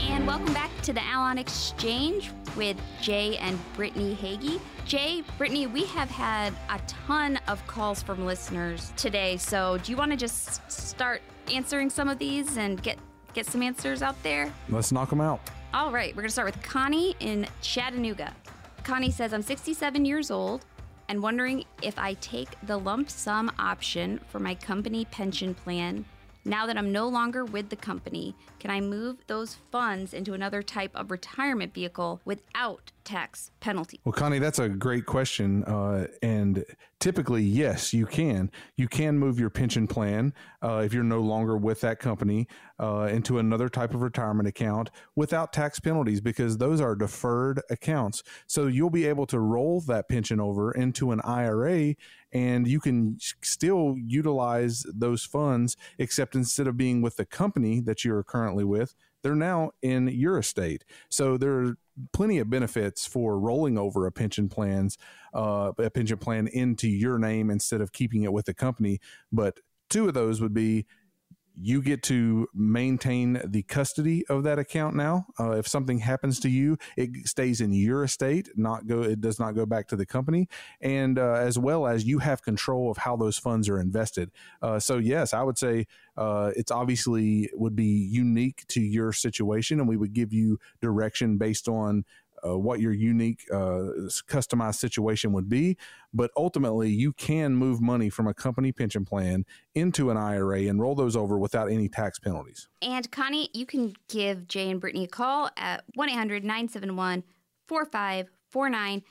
[SPEAKER 3] And welcome back to the Allon Exchange with Jay and Brittany Hagy. Jay, Brittany, we have had a ton of calls from listeners today. So, do you want to just start answering some of these and get get some answers out there?
[SPEAKER 4] Let's knock them out.
[SPEAKER 3] All right, we're going to start with Connie in Chattanooga. Connie says, I'm 67 years old and wondering if I take the lump sum option for my company pension plan. Now that I'm no longer with the company, can I move those funds into another type of retirement vehicle without tax penalty?
[SPEAKER 4] Well, Connie, that's a great question. Uh, and typically, yes, you can. You can move your pension plan uh, if you're no longer with that company uh, into another type of retirement account without tax penalties because those are deferred accounts. So you'll be able to roll that pension over into an IRA and you can still utilize those funds, except instead of being with the company that you're currently with, they're now in your estate. So there are plenty of benefits for rolling over a pension plans, uh, a pension plan into your name instead of keeping it with the company. But two of those would be you get to maintain the custody of that account now. Uh, if something happens to you, it stays in your estate, not go. It does not go back to the company, and uh, as well as you have control of how those funds are invested. Uh, so yes, I would say uh, it's obviously would be unique to your situation, and we would give you direction based on uh, what your unique uh, customized situation would be. But ultimately, you can move money from a company pension plan into an IRA and roll those over without any tax penalties.
[SPEAKER 3] And Connie, you can give Jay and Brittany a call at 1 800 971 4549.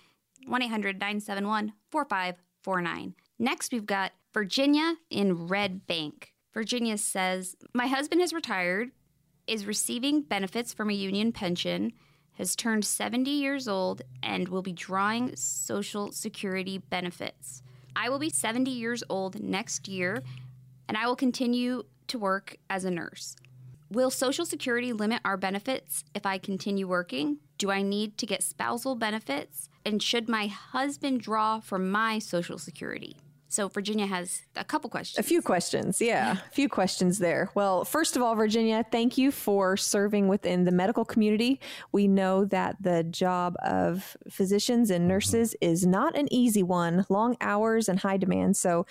[SPEAKER 3] 1 800 971 4549. Next, we've got Virginia in Red Bank. Virginia says, My husband has retired, is receiving benefits from a union pension has turned 70 years old and will be drawing Social Security benefits. I will be 70 years old next year and I will continue to work as a nurse. Will Social Security limit our benefits if I continue working? Do I need to get spousal benefits? And should my husband draw from my Social Security? So Virginia has a couple questions.
[SPEAKER 1] A few questions. Yeah, a few questions there. Well, first of all, Virginia, thank you for serving within the medical community. We know that the job of physicians and nurses is not an easy one, long hours and high demand. So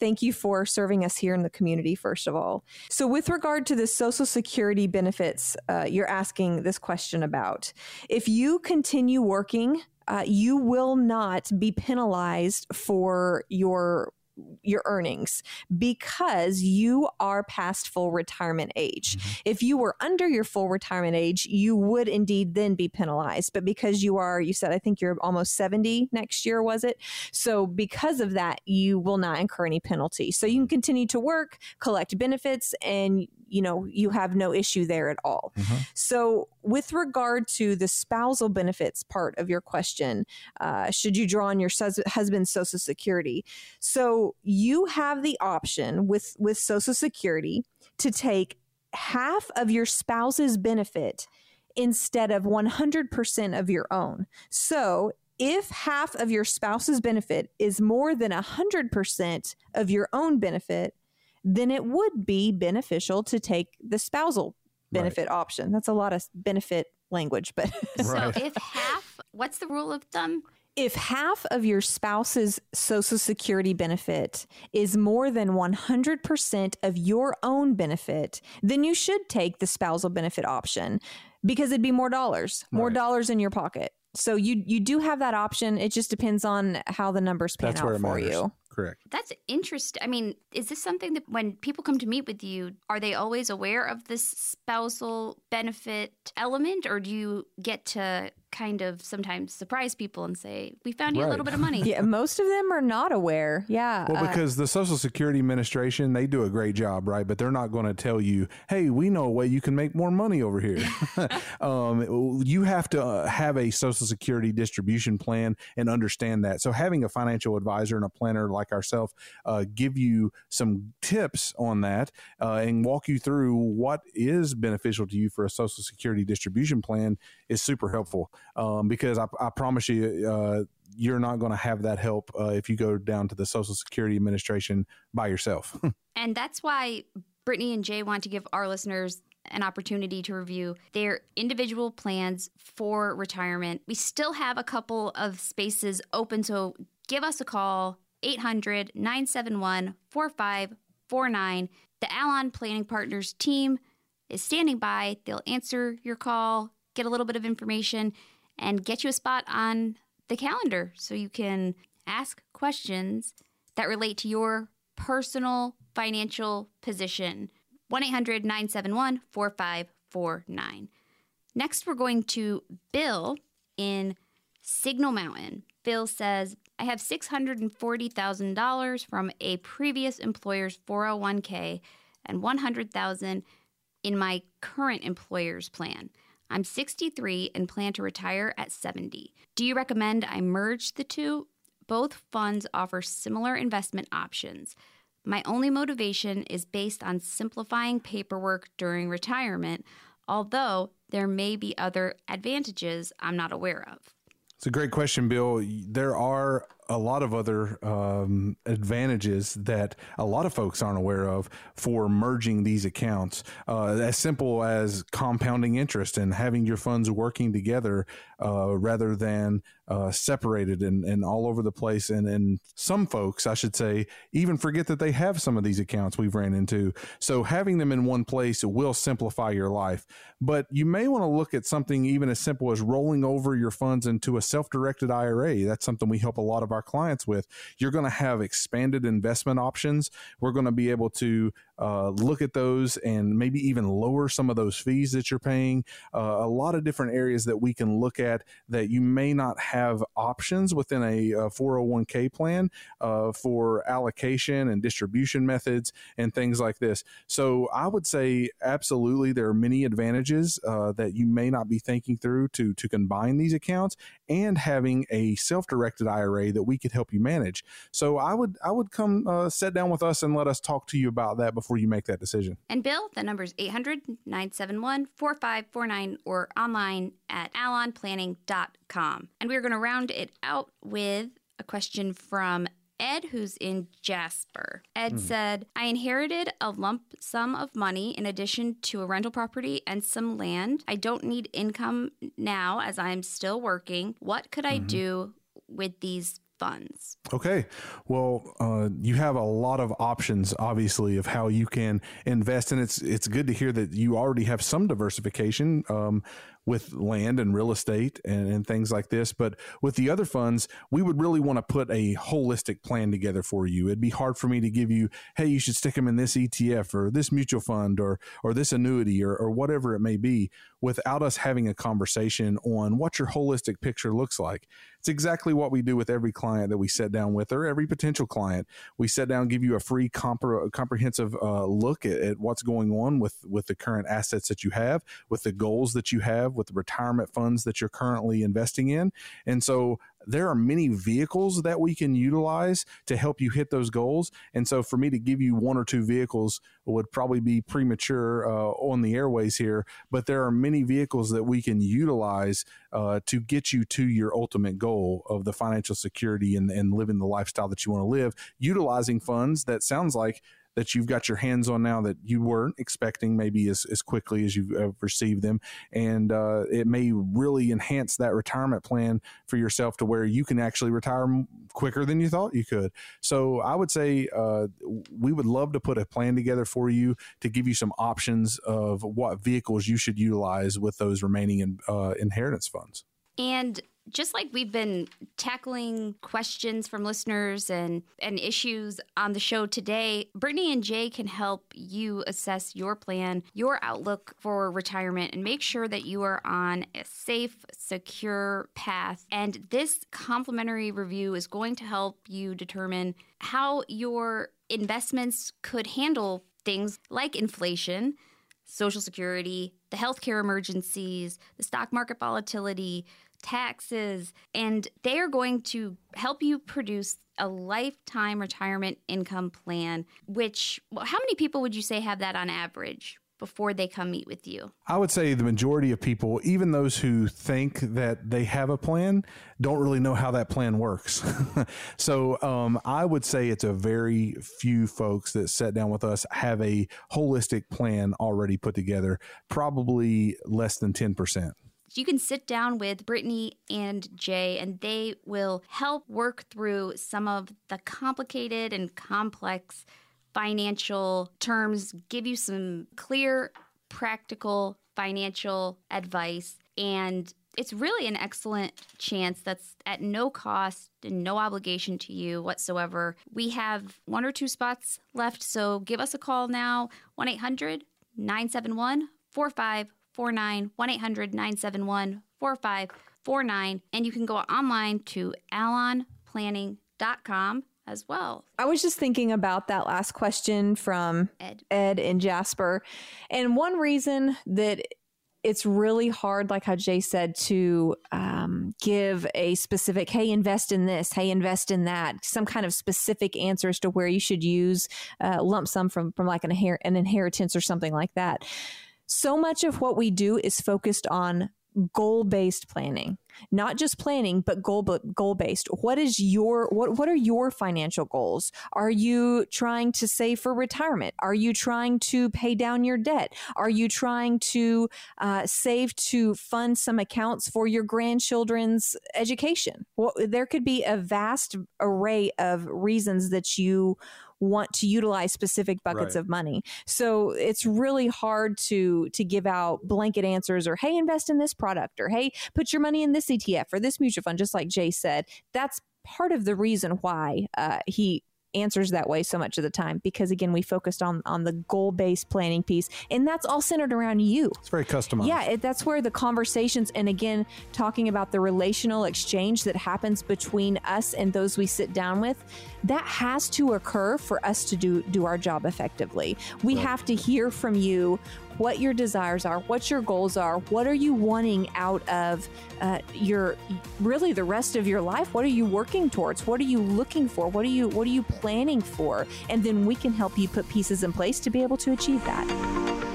[SPEAKER 1] thank you for serving us here in the community, first of all. So, with regard to the Social Security benefits, uh, you're asking this question about if you continue working uh, you will not be penalized for your your earnings because you are past full retirement age. Mm-hmm. If you were under your full retirement age, you would indeed then be penalized. But because you are, you said, I think you're almost 70 next year, was it? So because of that, you will not incur any penalty. So you can continue to work, collect benefits, and you know you have no issue there at all. Mm-hmm. So with regard to the spousal benefits part of your question, uh, should you draw on your husband's social security? So you have the option with with Social Security to take half of your spouse's benefit instead of 100% of your own. So if half of your spouse's benefit is more than 100% of your own benefit, then it would be beneficial to take the spousal benefit right. option. That's a lot of benefit language, but
[SPEAKER 3] so if half, what's the rule of thumb?
[SPEAKER 1] if half of your spouse's social security benefit is more than 100% of your own benefit, then you should take the spousal benefit option because it'd be more dollars, more right. dollars in your pocket. So you you do have that option. It just depends on how the numbers pan That's out for you.
[SPEAKER 4] Correct.
[SPEAKER 3] That's interesting. I mean, is this something that when people come to meet with you, are they always aware of this spousal benefit element, or do you get to kind of sometimes surprise people and say, "We found you right. a little bit of money"?
[SPEAKER 1] yeah, most of them are not aware. Yeah.
[SPEAKER 4] Well, uh, because uh, the Social Security Administration they do a great job, right? But they're not going to tell you, "Hey, we know a way you can make more money over here." um, you have to uh, have a Social Security distribution plan and understand that. So having a financial advisor and a planner like like ourselves uh, give you some tips on that uh, and walk you through what is beneficial to you for a Social Security distribution plan is super helpful um, because I, I, promise you uh, you're not going to have that help uh, if you go down to the Social Security Administration by yourself.
[SPEAKER 3] and that's why Brittany and Jay want to give our listeners an opportunity to review their individual plans for retirement. We still have a couple of spaces open, so give us a call 800 971 4549. The Allon Planning Partners team is standing by. They'll answer your call, get a little bit of information, and get you a spot on the calendar so you can ask questions that relate to your personal financial position. 1 800 971 4549. Next, we're going to Bill in Signal Mountain. Bill says, I have $640,000 from a previous employer's 401k and 100,000 in my current employer's plan. I'm 63 and plan to retire at 70. Do you recommend I merge the two? Both funds offer similar investment options. My only motivation is based on simplifying paperwork during retirement, although there may be other advantages I'm not aware of.
[SPEAKER 4] It's a great question, Bill. There are a lot of other um, advantages that a lot of folks aren't aware of for merging these accounts. Uh, as simple as compounding interest and having your funds working together uh, rather than uh, separated and, and all over the place. And, and some folks, I should say, even forget that they have some of these accounts we've ran into. So having them in one place will simplify your life. But you may want to look at something even as simple as rolling over your funds into a self directed IRA. That's something we help a lot of our clients with. You're going to have expanded investment options. We're going to be able to uh, look at those and maybe even lower some of those fees that you're paying. Uh, a lot of different areas that we can look at that you may not have options within a, a 401k plan uh, for allocation and distribution methods and things like this. So I would say absolutely there are many advantages uh, that you may not be thinking through to to combine these accounts and having a self-directed IRA that we could help you manage. So I would I would come uh, sit down with us and let us talk to you about that before you make that decision.
[SPEAKER 3] And Bill, the number is 800 971 4549 or online at allonplanning.com. And we're going to round it out with a question from Ed, who's in Jasper. Ed mm. said, I inherited a lump sum of money in addition to a rental property and some land. I don't need income now as I'm still working. What could I mm-hmm. do with these funds?
[SPEAKER 4] Okay. Well, uh, you have a lot of options, obviously, of how you can invest, and it's it's good to hear that you already have some diversification. Um, with land and real estate and, and things like this. But with the other funds, we would really want to put a holistic plan together for you. It'd be hard for me to give you, hey, you should stick them in this ETF or this mutual fund or or this annuity or, or whatever it may be without us having a conversation on what your holistic picture looks like. It's exactly what we do with every client that we sit down with or every potential client. We sit down, give you a free compre- comprehensive uh, look at, at what's going on with, with the current assets that you have, with the goals that you have, with the retirement funds that you're currently investing in. And so there are many vehicles that we can utilize to help you hit those goals. And so for me to give you one or two vehicles would probably be premature uh, on the airways here, but there are many vehicles that we can utilize uh, to get you to your ultimate goal of the financial security and, and living the lifestyle that you want to live, utilizing funds that sounds like that you've got your hands on now that you weren't expecting maybe as, as quickly as you've uh, received them. And uh, it may really enhance that retirement plan for yourself to where you can actually retire quicker than you thought you could. So I would say uh, we would love to put a plan together for you to give you some options of what vehicles you should utilize with those remaining in, uh, inheritance funds.
[SPEAKER 3] And just like we've been tackling questions from listeners and, and issues on the show today, Brittany and Jay can help you assess your plan, your outlook for retirement, and make sure that you are on a safe, secure path. And this complimentary review is going to help you determine how your investments could handle things like inflation. Social Security, the healthcare emergencies, the stock market volatility, taxes, and they are going to help you produce a lifetime retirement income plan, which, well, how many people would you say have that on average? Before they come meet with you?
[SPEAKER 4] I would say the majority of people, even those who think that they have a plan, don't really know how that plan works. so um, I would say it's a very few folks that sit down with us have a holistic plan already put together, probably less than 10%
[SPEAKER 3] you can sit down with Brittany and Jay, and they will help work through some of the complicated and complex financial terms, give you some clear, practical financial advice. And it's really an excellent chance that's at no cost and no obligation to you whatsoever. We have one or two spots left, so give us a call now 1 800 971 4549 1 800 971 4549 And you can go online to allonplanning.com as well.
[SPEAKER 1] I was just thinking about that last question from
[SPEAKER 3] Ed.
[SPEAKER 1] Ed and Jasper. And one reason that it's really hard, like how Jay said, to um, give a specific, hey, invest in this, hey, invest in that, some kind of specific answer as to where you should use uh, lump sum from, from like an, inher- an inheritance or something like that. So much of what we do is focused on goal based planning not just planning but goal goal based what is your what what are your financial goals? Are you trying to save for retirement? Are you trying to pay down your debt? Are you trying to uh, save to fund some accounts for your grandchildren's education? Well there could be a vast array of reasons that you want to utilize specific buckets
[SPEAKER 4] Right.
[SPEAKER 1] of money. So it's really hard to to give out blanket answers or hey invest in this product or hey put your money in this ETF or this mutual fund just like Jay said. That's part of the reason why uh, he answers that way so much of the time because again we focused on on the goal based planning piece and that's all centered around you
[SPEAKER 4] It's very customized.
[SPEAKER 1] yeah, it, that's where the conversations, and again, talking about the relational exchange that happens between us and those we sit down with, that has to occur for us to do do our job effectively. We have to hear from you what your desires are, what your goals are, what are you wanting out of uh, your really the rest of your life. What are you working towards? What are you looking for? What are you what are you planning for? And then we can help you put pieces in place to be able to achieve that.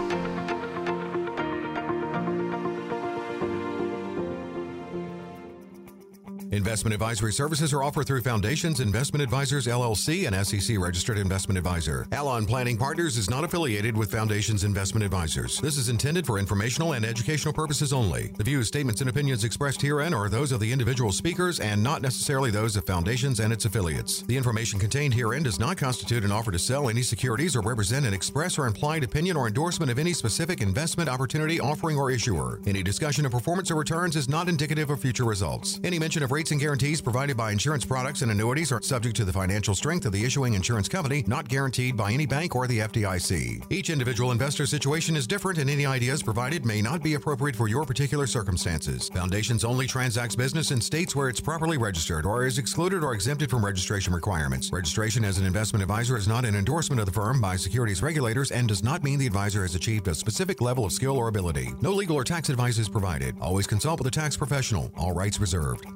[SPEAKER 5] Investment advisory services are offered through Foundations Investment Advisors LLC, an SEC registered investment advisor. Allon Planning Partners is not affiliated with Foundations Investment Advisors. This is intended for informational and educational purposes only. The views, statements, and opinions expressed herein are those of the individual speakers and not necessarily those of Foundations and its affiliates. The information contained herein does not constitute an offer to sell any securities or represent an express or implied opinion or endorsement of any specific investment opportunity, offering, or issuer. Any discussion of performance or returns is not indicative of future results. Any mention of rates and guarantees provided by insurance products and annuities are subject to the financial strength of the issuing insurance company, not guaranteed by any bank or the FDIC. Each individual investor situation is different, and any ideas provided may not be appropriate for your particular circumstances. Foundations only transacts business in states where it's properly registered or is excluded or exempted from registration requirements. Registration as an investment advisor is not an endorsement of the firm by securities regulators and does not mean the advisor has achieved a specific level of skill or ability. No legal or tax advice is provided. Always consult with a tax professional. All rights reserved.